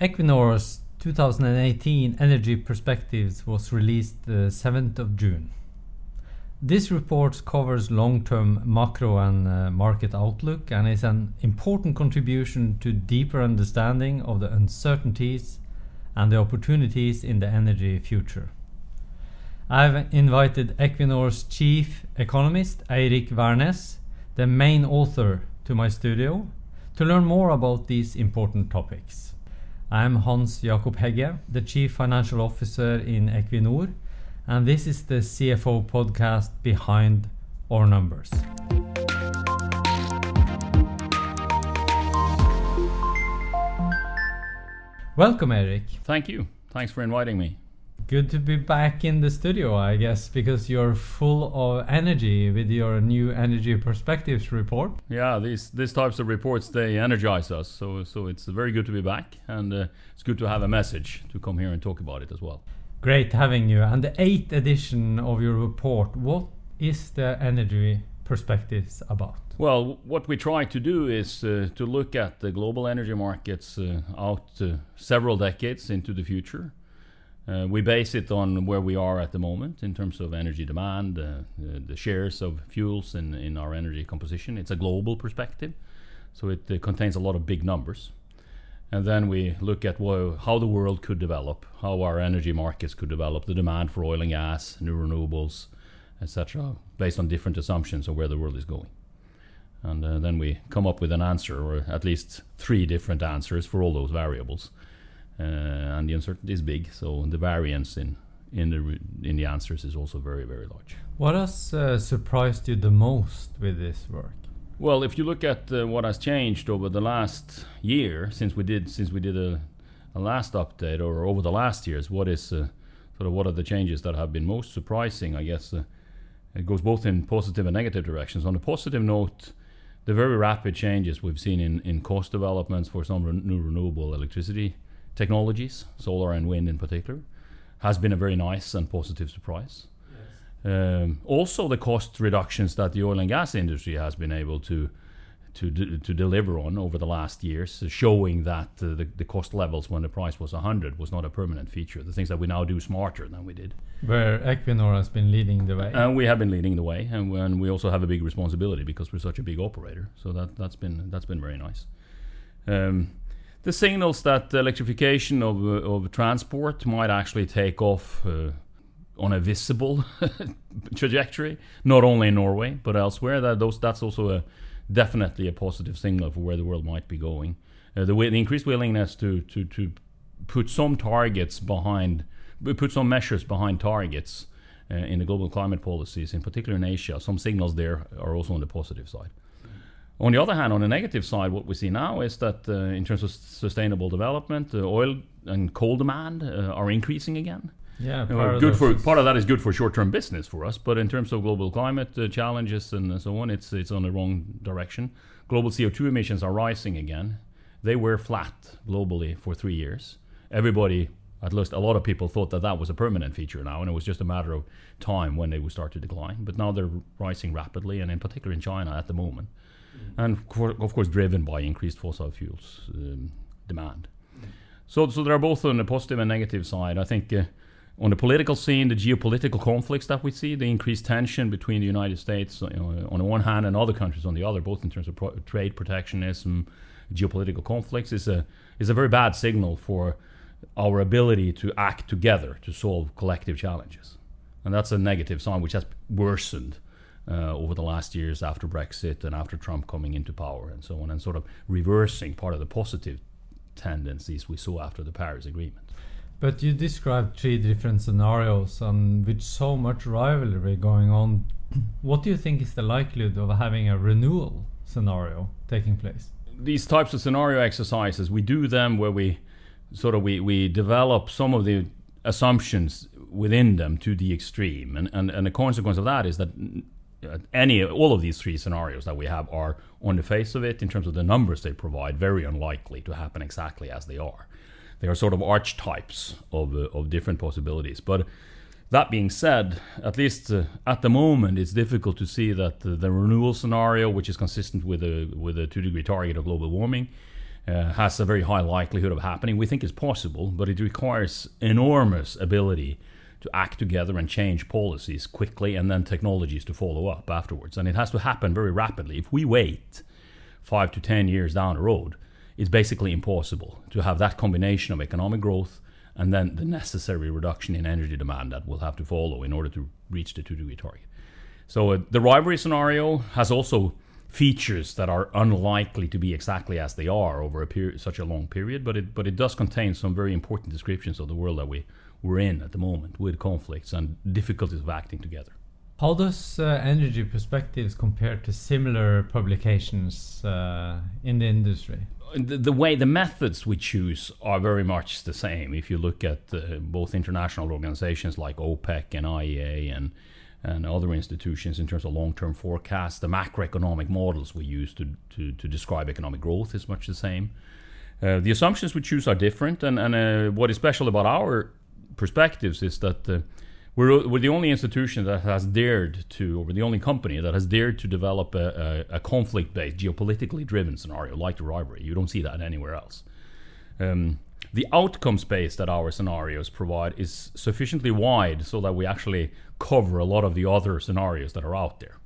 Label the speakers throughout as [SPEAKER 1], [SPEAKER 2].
[SPEAKER 1] Equinor's 2018 Energy Perspectives was released the 7th of June. This report covers long-term macro and uh, market outlook and is an important contribution to deeper understanding of the uncertainties and the opportunities in the energy future. I've invited Equinor's chief economist, Eirik Wærness, the main author, to my studio to learn more about these important topics. I'm Hans Jakob Hegge, the chief financial officer in Equinor, and this is the CFO podcast behind our numbers. Welcome, Eirik.
[SPEAKER 2] Thank you. Thanks for inviting me.
[SPEAKER 1] Good to be back in the studio, I guess, because you're full of energy with your new Energy Perspectives report.
[SPEAKER 2] Yeah, these these types of reports they energize us, so so it's very good to be back, and uh, it's good to have a message to come here and talk about it as well.
[SPEAKER 1] Great having you. And the eighth edition of your report, what is the Energy Perspectives about?
[SPEAKER 2] Well, what we try to do is uh, to look at the global energy markets uh, out uh, several decades into the future we base it on where we are at the moment in terms of energy demand, uh, the, the, shares of fuels in, our energy composition. It's a global perspective, so it uh, contains a lot of big numbers. And then we look at how the world could develop, how our energy markets could develop, the demand for oil and gas, new renewables, etc., based on different assumptions of where the world is going. And uh, then we come up with an answer, or at least three different answers for all those variables uh, and the uncertainty is big. So the variance in in the in the answers is also very very large.
[SPEAKER 1] What has uh, surprised you the most with this work?
[SPEAKER 2] Well, if you look at uh, what has changed over the last year since we did since we did a, a last update, or over the last years, what is uh, sort of what are the changes that have been most surprising? I guess uh, it goes both in positive and negative directions. On a positive note, the very rapid changes we've seen in, in cost developments for some re- new renewable electricity technologies, solar and wind in particular, has been a very nice and positive surprise. Um, also, the cost reductions that the oil and gas industry has been able to to, to deliver on over the last years, showing that uh, the, the cost levels when the price was 100 was not a permanent feature. The things that we now do smarter than we did.
[SPEAKER 1] Where Equinor has been leading the way.
[SPEAKER 2] And we have been leading the way, and, and we also have a big responsibility because we're such a big operator. So that that's been that's been very nice. Um, the signals that electrification of, uh, of transport might actually take off uh, on a visible trajectory, not only in Norway but elsewhere. That those that's also a definitely a positive signal for where the world might be going. Uh, the, the increased willingness to, to to put some targets behind, put some measures behind targets uh, in the global climate policies, in particular in Asia. Some signals there are also on the positive side. On the other hand, on the negative side, what we see now is that uh, in terms of sustainable development, uh, oil and coal demand uh, are increasing again.
[SPEAKER 1] Yeah,
[SPEAKER 2] part, good for, part of that is good for short-term business for us, but in terms of global climate uh, challenges and so on, it's it's on the wrong direction. Global CO2 emissions are rising again. They were flat globally for three years. Everybody, at least a lot of people, thought that that was a permanent feature now, and it was just a matter of time when they would start to decline. But now they're rising rapidly, and in particular in China at the moment and of course driven by increased fossil fuels um, demand. So, so there are both on the positive and negative side. I think uh, on the political scene, the geopolitical conflicts that we see, the increased tension between the United States on the one hand and other countries on the other, both in terms of pro- trade protectionism, geopolitical conflicts, is a is a very bad signal for our ability to act together to solve collective challenges, and that's a negative sign which has worsened uh, over the last years after Brexit and after Trump coming into power and so on, and sort of reversing part of the positive tendencies we saw after the Paris Agreement.
[SPEAKER 1] But you described three different scenarios, and with so much rivalry going on, what do you think is the likelihood of having a renewal scenario taking place?
[SPEAKER 2] These types of scenario exercises, we do them where we sort of we, we develop some of the assumptions within them to the extreme, and, and, and the consequence of that is that any all of these three scenarios that we have are on the face of it in terms of the numbers they provide very unlikely to happen exactly as they are they are sort of archetypes of, uh, of different possibilities but that being said at least uh, at the moment it's difficult to see that the, the renewal scenario which is consistent with a with a 2 degree target of global warming uh, has a very high likelihood of happening. We think it's possible, but it requires enormous ability to act together and change policies quickly and then technologies to follow up afterwards. And it has to happen very rapidly. If we wait five to 10 years down the road, it's basically impossible to have that combination of economic growth and then the necessary reduction in energy demand that we'll have to follow in order to reach the two degree target. So uh, the rivalry scenario has also features that are unlikely to be exactly as they are over a such a long period, but it but it does contain some very important descriptions of the world that we we're in at the moment with conflicts and difficulties of acting together.
[SPEAKER 1] How does uh, Energy Perspectives compare to similar publications uh, in the industry?
[SPEAKER 2] The, the, way the methods we choose are very much the same. If you look at uh, both international organizations like OPEC and IEA and and other institutions in terms of long-term forecasts, the macroeconomic models we use to, to, to describe economic growth is much the same. Uh, the assumptions we choose are different, and, and uh, what is special about our perspectives is that uh, we're, we're the only institution that has dared to, or the only company that has dared to develop a, a, a conflict-based, geopolitically driven scenario like the rivalry. You don't see that anywhere else. Um, the outcome space that our scenarios provide is sufficiently wide so that we actually cover a lot of the other scenarios that are out there.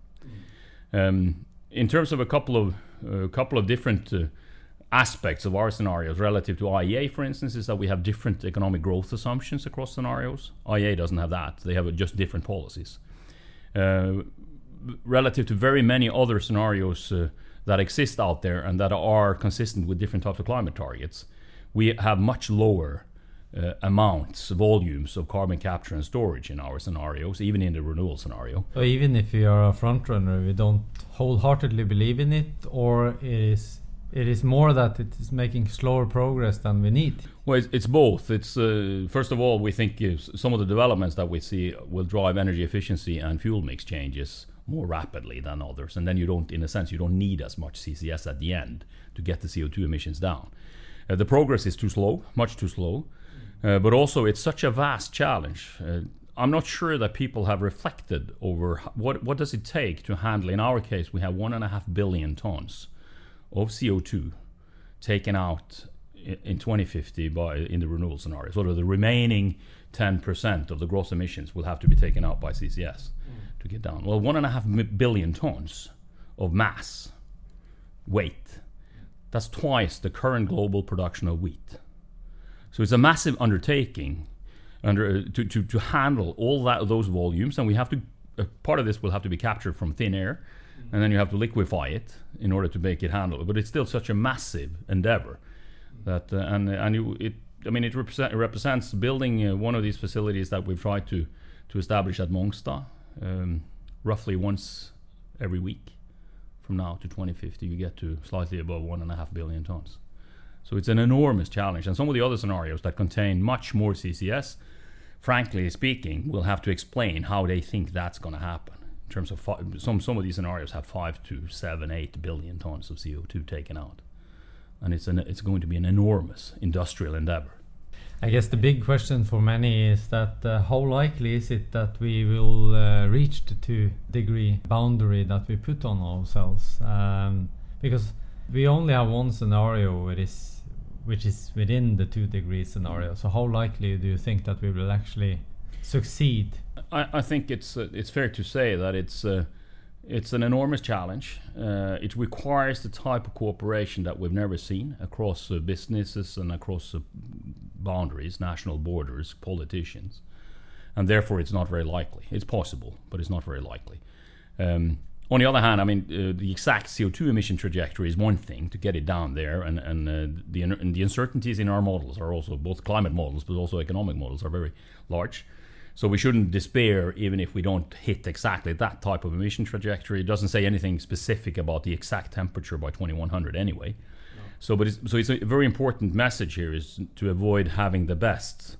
[SPEAKER 2] Um, in terms of a couple of a couple of different uh, aspects of our scenarios relative to IEA, for instance, is that we have different economic growth assumptions across scenarios. IEA doesn't have that; they have just different policies. Uh, relative to very many other scenarios uh, that exist out there and that are consistent with different types of climate targets, we have much lower uh, amounts, volumes of carbon capture and storage in our scenarios, even in the renewal scenario.
[SPEAKER 1] So even if we are a front runner, we don't wholeheartedly believe in it, or it is it is more that it is making slower progress than we need.
[SPEAKER 2] Well, it's, it's both. It's uh, first of all, we think some of the developments that we see will drive energy efficiency and fuel mix changes more rapidly than others, and then you don't, in a sense, you don't need as much CCS at the end to get the CO2 emissions down. Uh, the progress is too slow, much too slow, uh, but also it's such a vast challenge. Uh, I'm not sure that people have reflected over what what does it take to handle. In our case, we have one and a half billion tons of CO2 taken out in 2050 by in the renewal scenario. Sort of the remaining 10% of the gross emissions will have to be taken out by CCS mm. to get down. Well, one and a half billion tons of mass weight that's twice the current global production of wheat. So it's a massive undertaking under, to, to, to handle all that those volumes, and we have to. Uh, part of this will have to be captured from thin air, and then you have to liquefy it in order to make it handle. But it's still such a massive endeavor that, uh, and and you, it. I mean, it, represent, represents building uh, one of these facilities that we've tried to to establish at Mongstad, um, roughly once every week from now to 2050, you get to slightly above one and a half billion tons. So it's an enormous challenge. And some of the other scenarios that contain much more CCS, frankly speaking, will have to explain how they think that's going to happen. In terms of fi- some, some of these scenarios have five to seven, eight billion tons of CO2 taken out, and it's an, it's going to be an enormous industrial endeavor.
[SPEAKER 1] I guess the big question for many is that uh, how likely is it that we will uh, reach the two degree boundary that we put on ourselves? Um, because we only have one scenario which is, which is within the two degree scenario. So how likely do you think that we will actually succeed?
[SPEAKER 2] I, I think it's uh, it's fair to say that it's uh, it's an enormous challenge. Uh, it requires the type of cooperation that we've never seen across uh, businesses and across uh, boundaries, national borders, politicians. And therefore, it's not very likely. It's possible, but it's not very likely. Um, on the other hand, I mean, uh, the exact CO2 emission trajectory is one thing to get it down there, and, and, uh, the, and the uncertainties in our models are also both climate models, but also economic models are very large. So we shouldn't despair even if we don't hit exactly that type of emission trajectory. It doesn't say anything specific about the exact temperature by 2100 anyway. No. So, but it's, so it's a very important message here is to avoid having the best,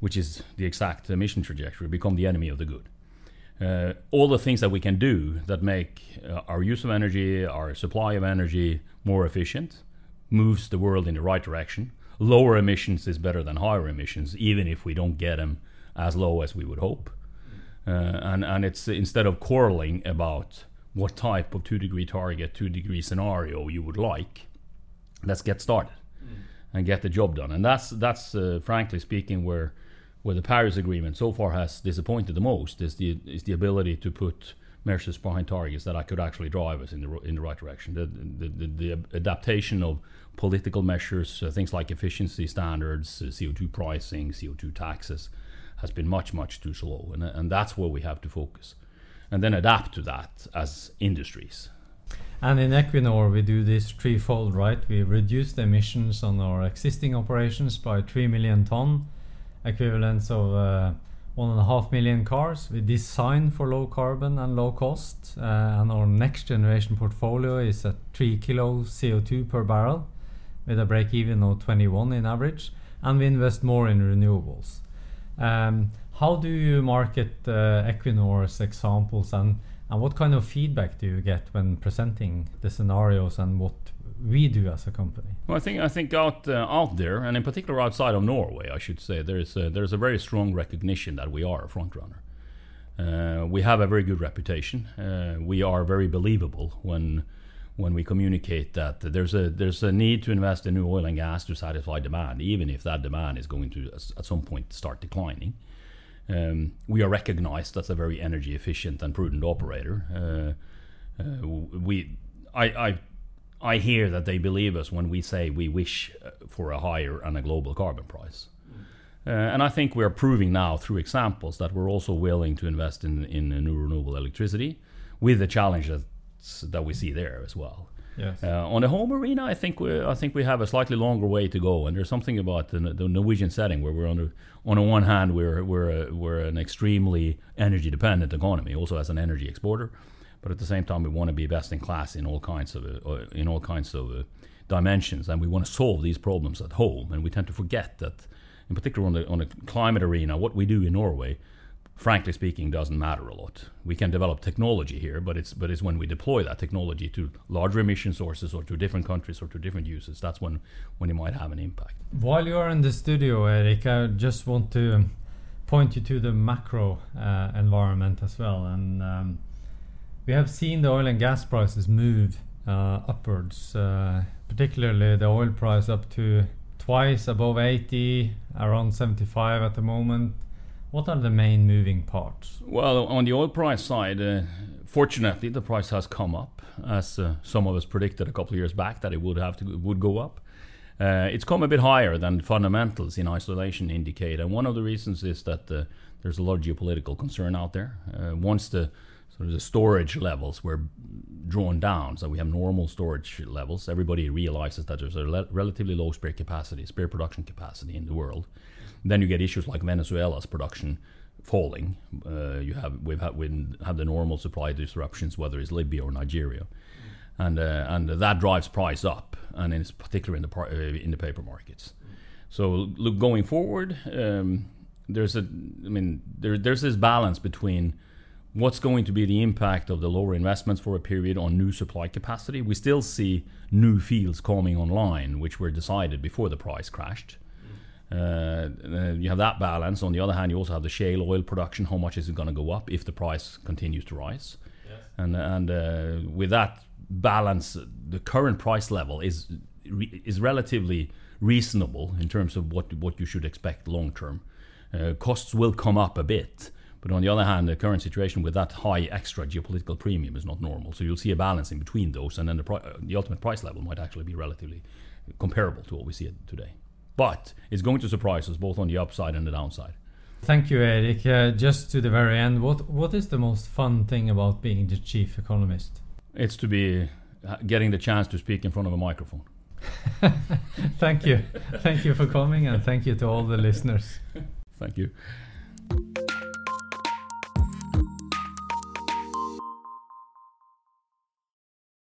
[SPEAKER 2] which is the exact emission trajectory, become the enemy of the good. Uh, all the things that we can do that make uh, our use of energy, our supply of energy more efficient, moves the world in the right direction. Lower emissions is better than higher emissions, even if we don't get them as low as we would hope. Uh, and, and it's instead of quarreling about what type of two degree target, two degree scenario you would like, let's get started and get the job done. And that's that's uh, frankly speaking where where the Paris Agreement so far has disappointed the most is the is the ability to put measures behind targets that I could actually drive us in the in the right direction. The the, the, the adaptation of political measures, uh, things like efficiency standards, uh, CO2 pricing, CO2 taxes, has been much much too slow, and and that's where we have to focus, and then adapt to that as industries.
[SPEAKER 1] And in Equinor, we do this threefold, right? We reduce the emissions on our existing operations by 3 million ton, equivalents of uh, one and a half million cars. We design for low carbon and low cost, uh, and our next generation portfolio is at 3 kilo CO2 per barrel, with a break even of 21 in average, and we invest more in renewables. Um, how do you market uh, Equinor's examples and and what kind of feedback do you get when presenting the scenarios and what we do as a company?
[SPEAKER 2] Well, I think I think out uh, out there, and in particular outside of Norway, I should say, there's a, there's a very strong recognition that we are a front runner. Uh, we have a very good reputation. Uh, we are very believable when when we communicate that there's a there's a need to invest in new oil and gas to satisfy demand, even if that demand is going to at some point start declining. Um, we are recognized as a very energy efficient and prudent operator. Uh, uh, we, I, I, I hear that they believe us when we say we wish uh, for a higher and a global carbon price. Uh, and I think we're proving now through examples that we're also willing to invest in, in new renewable electricity with the challenges that we see there as well.
[SPEAKER 1] Yes.
[SPEAKER 2] Uh, on the home arena, I think we I think we have a slightly longer way to go, and there's something about the, the Norwegian setting where we're on the on the one hand we're we're a, we're an extremely energy dependent economy, also as an energy exporter, but at the same time we want to be best in class in all kinds of uh, in all kinds of uh, dimensions, and we want to solve these problems at home, and we tend to forget that, in particular on the on the climate arena, what we do in Norway frankly speaking, doesn't matter a lot. We can develop technology here, but it's but it's when we deploy that technology to larger emission sources or to different countries or to different uses that's when when it might have an impact.
[SPEAKER 1] While you are in the studio, Eirik, I just want to point you to the macro uh, environment as well, and um, we have seen the oil and gas prices move uh, upwards, uh, particularly the oil price up to twice above 80, around 75 at the moment what are the main moving parts?
[SPEAKER 2] Well, on the oil price side, uh, fortunately, the price has come up, as uh, some of us predicted a couple of years back that it would have to would go up. Uh, it's come a bit higher than fundamentals in isolation indicate, and one of the reasons is that uh, there's a lot of geopolitical concern out there. Uh, once the sort of the storage levels were drawn down, so we have normal storage levels, everybody realizes that there's a le- relatively low spare capacity, spare production capacity in the world then you get issues like Venezuela's production falling. Uh, you have we've had we have the normal supply disruptions, whether it's Libya or Nigeria, and uh, and that drives price up, and in particular in the par- uh, in the paper markets. So look going forward, um, there's a I mean there, there's this balance between what's going to be the impact of the lower investments for a period on new supply capacity. We still see new fields coming online, which were decided before the price crashed. Uh, uh, you have that balance. On the other hand, you also have the shale oil production. How much is it going to go up if the price continues to rise? Yes. And and uh, with that balance, the current price level is is relatively reasonable in terms of what what you should expect long term. Uh, costs will come up a bit, but on the other hand, the current situation with that high extra geopolitical premium is not normal. So you'll see a balance in between those, and then the pri- the ultimate price level might actually be relatively comparable to what we see today but it's going to surprise us both on the upside and the downside.
[SPEAKER 1] Thank you, Eirik. Uh, just to the very end, what what is the most fun thing about being the chief economist?
[SPEAKER 2] It's to be uh, getting the chance to speak in front of a microphone.
[SPEAKER 1] thank you, thank you for coming, and thank you to all the listeners.
[SPEAKER 2] Thank you.